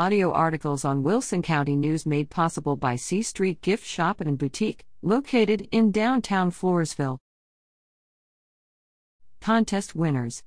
audio articles on Wilson County News made possible by C Street Gift Shop and Boutique, located in downtown Floresville. Contest winners